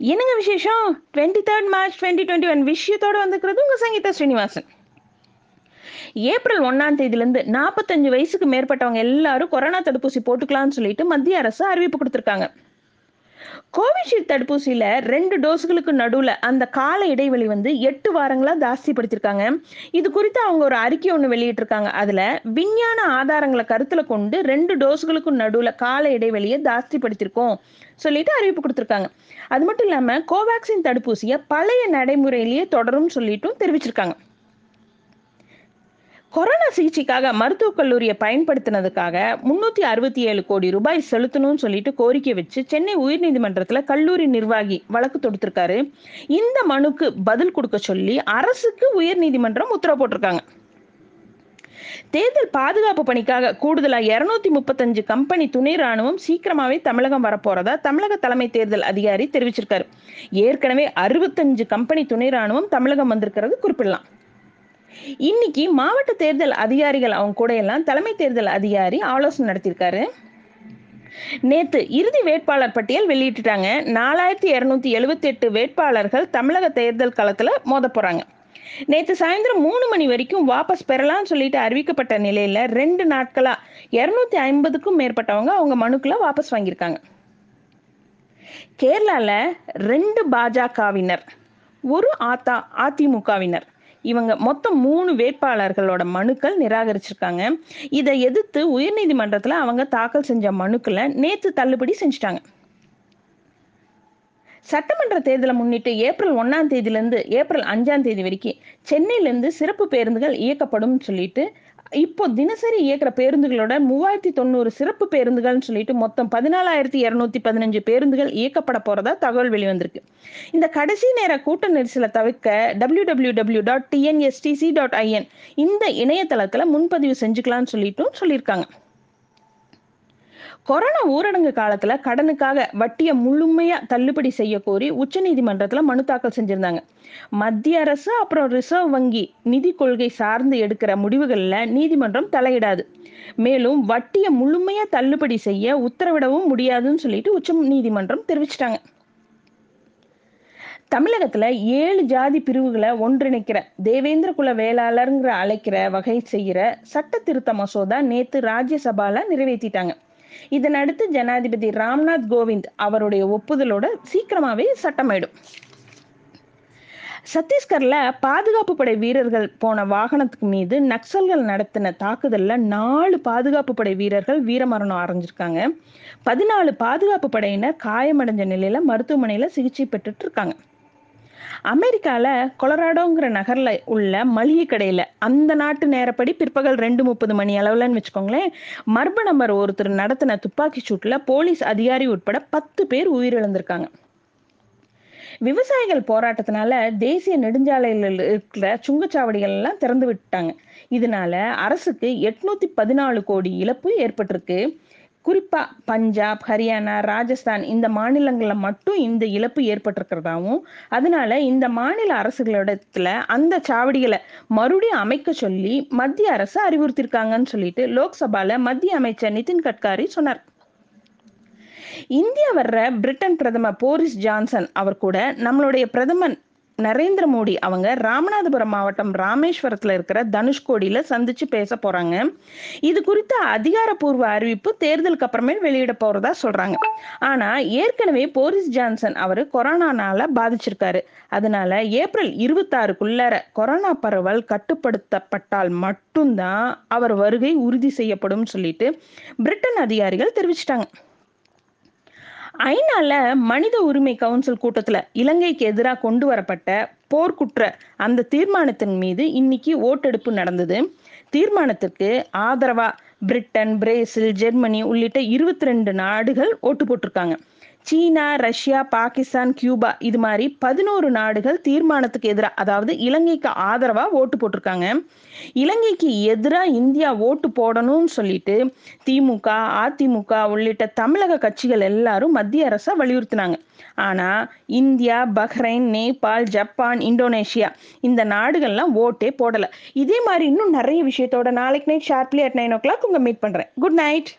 என்னங்க விசேஷம்? Twenty third March twenty twenty one விஷயத்தோட வந்துக்கிறது உங்கள் சங்கீதா ஸ்ரீனிவாசன். ஏப்ரல் ஒன்னாம் தேதியிலேருந்து நாற்பத்தஞ்சு வயசுக்கு மேற்பட்டவங்க எல்லாரும் கொரோனா தடுப்பூசி போட்டுக்கலாம்னு சொல்லிட்டு மத்திய அரசு அறிவிப்பு கொடுத்துருக்காங்க. கோவிஷீல்டு தடுப்பூசியில ரெண்டு டோஸ்களுக்கு நடுவுல அந்த கால இடைவெளி வந்து எட்டு வாரங்களா ஜாஸ்திப்படுத்திருக்காங்க இது குறித்து அவங்க ஒரு அறிக்கை ஒன்று வெளியிட்டிருக்காங்க. அதுல விஞ்ஞான ஆதாரங்களை கருத்துல கொண்டு ரெண்டு டோஸ்களுக்கும் நடுவுல கால இடைவெளியை ஜாஸ்திப்படுத்திருக்கோம் சொல்லிட்டு அறிவிப்பு கொடுத்துருக்காங்க. அது மட்டும் இல்லாம கோவேக்சின் தடுப்பூசியை பழைய நடைமுறையிலேயே தொடரும் சொல்லிட்டும் தெரிவிச்சிருக்காங்க. கொரோனா சிகிச்சைக்காக மருத்துவக் கல்லூரியை பயன்படுத்தினதுக்காக முன்னூத்தி அறுபத்தி ஏழு கோடி ரூபாய் செலுத்தணும்னு சொல்லிட்டு கோரிக்கை வச்சு சென்னை உயர்நீதிமன்றத்துல கல்லூரி நிர்வாகி வழக்கு தொடுத்திருக்காரு. இந்த மனுக்கு பதில் கொடுக்க சொல்லி அரசுக்கு உயர்நீதிமன்றம் உத்தரவு போட்டிருக்காங்க. தேர்தல் பாதுகாப்பு பணிக்காக கூடுதலா இருநூத்தி முப்பத்தஞ்சு கம்பெனி துணை ராணுவம் சீக்கிரமாவே தமிழகம் வரப்போறதா தமிழக தலைமை தேர்தல் அதிகாரி தெரிவிச்சிருக்காரு. ஏற்கனவே அறுபத்தஞ்சு கம்பெனி துணை ராணுவம் தமிழகம் வந்திருக்கிறது குறிப்பிடலாம். இன்னைக்கு மாவட்ட தேர்தல் அதிகாரிகள் அவங்க கூட எல்லாம் தலைமை தேர்தல் அதிகாரி ஆலோசனை நடத்தியிருக்காரு. நேத்து இறுதி வேட்பாளர் பட்டியல் வெளியிட்டுட்டாங்க. நாலாயிரத்தி இருநூத்தி எழுபத்தி எட்டு வேட்பாளர்கள் தமிழக தேர்தல் களத்துல மோத போறாங்க. நேத்து சாயந்தரம் மூணு மணி வரைக்கும் வாபஸ் பெறலாம்னு சொல்லிட்டு அறிவிக்கப்பட்ட நிலையில ரெண்டு நாட்களா இருநூத்தி ஐம்பதுக்கும் மேற்பட்டவங்க அவங்க மனுக்களை வாபஸ் வாங்கியிருக்காங்க. கேரளால ரெண்டு பாஜகவினர் ஒரு ஆத்தா அதிமுகவினர். இவங்க மொத்தம் மூணு வேட்பாளர்களோட மனுக்கள் நிராகரிச்சிருக்காங்க. இதை எதிர்த்து உயர்நீதிமன்றத்தில் அவங்க தாக்கல் செஞ்ச மனுக்களை நேற்று தள்ளுபடி செஞ்சுட்டாங்க. சட்டமன்ற தேர்தலை முன்னிட்டு ஏப்ரல் ஒன்னாம் தேதியிலேருந்து ஏப்ரல் அஞ்சாம் தேதி வரைக்கும் சென்னையிலேருந்து சிறப்பு பேருந்துகள் இயக்கப்படும் சொல்லிட்டு இப்போ தினசரி இயக்கிற பேருந்துகளோட மூவாயிரத்தி தொண்ணூறு சிறப்பு பேருந்துகள்னு சொல்லிட்டு மொத்தம் பதினாலாயிரத்தி இரநூத்தி பதினஞ்சு பேருந்துகள் இயக்கப்பட போறதா தகவல் வெளிவந்திருக்கு. இந்த கடைசி நேர கூட்ட நெரிசலை தவிர்க்க W W W dot TNSTC dot IN இந்த இணையதளத்துல முன்பதிவு செஞ்சுக்கலாம்னு சொல்லிட்டும் சொல்லியிருக்காங்க. கொரோனா ஊரடங்கு காலத்துல கடனுக்காக வட்டியை முழுமையா தள்ளுபடி செய்ய கோரி உச்சநீதிமன்றத்துல மனு தாக்கல் செஞ்சிருந்தாங்க. மத்திய அரசு அப்புறம் ரிசர்வ் வங்கி நிதி கொள்கை சார்ந்து எடுக்கிற முடிவுகள்ல நீதிமன்றம் தலையிடாது. மேலும் வட்டியை முழுமையா தள்ளுபடி செய்ய உத்தரவிடவும் முடியாதுன்னு சொல்லிட்டு உச்ச நீதிமன்றம் தெரிவிச்சிட்டாங்க. தமிழகத்துல ஏழு ஜாதி பிரிவுகளை ஒன்றிணைக்கிற தேவேந்திர குல வேளாளருங்கிற அழைக்கிற வகை செய்கிற சட்ட திருத்த மசோதா நேத்து ராஜ்யசபால நிறைவேற்றிட்டாங்க. இதனடுத்து ஜனாதிபதி ராம்நாத் கோவிந்த் அவருடைய ஒப்புதலோட சீக்கிரமாவே சட்டமாயிடும். சத்தீஸ்கர்ல பாதுகாப்பு படை வீரர்கள் போன வாகனத்துக்கு மீது நக்சல்கள் நடத்தின தாக்குதல்ல நாலு பாதுகாப்பு படை வீரர்கள் வீரமரணம் அடைஞ்சிருக்காங்க. பதினாலு பாதுகாப்பு படையினர் காயமடைஞ்ச நிலையில மருத்துவமனையில சிகிச்சை பெற்றுட்டு இருக்காங்க. அமெரிக்கால கொலராடோங்கிற நகர்ல உள்ள மளிகை கடையில அந்த நாட்டு நேரப்படி பிற்பகல் ரெண்டு முப்பது மணி அளவுலன்னு வச்சுக்கோங்களேன் மர்ம நம்பர் ஒருத்தர் நடத்தின துப்பாக்கி சூட்டில் போலீஸ் அதிகாரி உட்பட பத்து பேர் உயிரிழந்திருக்காங்க. விவசாயிகள் போராட்டத்தினால தேசிய நெடுஞ்சாலையில் இருக்கிற சுங்கச்சாவடிகள் எல்லாம் திறந்து விட்டாங்க. இதனால அரசுக்கு எட்நூத்தி பதினாலு கோடி இழப்பு ஏற்பட்டிருக்கு. குறிப்பா பஞ்சாப் ஹரியானா ராஜஸ்தான் இந்த மாநிலங்கள்ல மட்டும் இந்த இழப்பு ஏற்பட்டிருக்கிறதாவும் அதனால இந்த மாநில அரசுகளிடத்துல அந்த சாவடிகளை மறுபடியும் அமைக்க சொல்லி மத்திய அரசு அறிவுறுத்திருக்காங்கன்னு சொல்லிட்டு லோக்சபால மத்திய அமைச்சர் நிதின் கட்காரி சொன்னார். இந்தியா வர்ற பிரிட்டன் பிரதமர் போரிஸ் ஜான்சன் அவர் கூட நம்மளுடைய பிரதமர் நரேந்திர மோடி அவங்க ராமநாதபுரம் மாவட்டம் ராமேஸ்வரத்துல இருக்கிற தனுஷ்கோடியில சந்திச்சு பேச போறாங்க. இது குறித்த அதிகாரப்பூர்வ அறிவிப்பு தேர்தலுக்கு அப்புறமேல் வெளியிட போறதா சொல்றாங்க. ஆனா ஏற்கனவே போரிஸ் ஜான்சன் அவரு கொரோனானால பாதிச்சிருக்காரு. அதனால ஏப்ரல் இருபத்தாறுக்குள்ளார கொரோனா பரவல் கட்டுப்படுத்தப்பட்டால் மட்டும்தான் அவர் வருகை உறுதி செய்யப்படும் சொல்லிட்டு பிரிட்டன் அதிகாரிகள் தெரிவிச்சிட்டாங்க. ஐநால மனித உரிமை கவுன்சில் கூட்டத்துல இலங்கைக்கு எதிராக கொண்டு வரப்பட்ட போர்க்குற்ற அந்த தீர்மானத்தின் மீது இன்னைக்கு ஓட்டெடுப்பு நடந்தது. தீர்மானத்திற்கு ஆதரவா பிரிட்டன் பிரேசில் ஜெர்மனி உள்ளிட்ட இருபத்தி ரெண்டு நாடுகள் ஓட்டு போட்டிருக்காங்க. சீனா ரஷ்யா பாகிஸ்தான் கியூபா இது மாதிரி பதினோரு நாடுகள் தீர்மானத்துக்கு எதிராக அதாவது இலங்கைக்கு ஆதரவாக ஓட்டு போட்டிருக்காங்க. இலங்கைக்கு எதிராக இந்தியா ஓட்டு போடணும்னு சொல்லிட்டு திமுக அதிமுக உள்ளிட்ட தமிழக கட்சிகள் எல்லாரும் மத்திய அரசை வலியுறுத்தினாங்க. ஆனா India Bahrain Nepal Japan Indonesia இந்த நாடுகள்லாம் ஓட்டே போடல. இதே மாதிரி இன்னும் நிறைய விஷயத்தோட நாளைக்கு night sharply at nine o'clock உங்க மீட் பண்றேன். Good night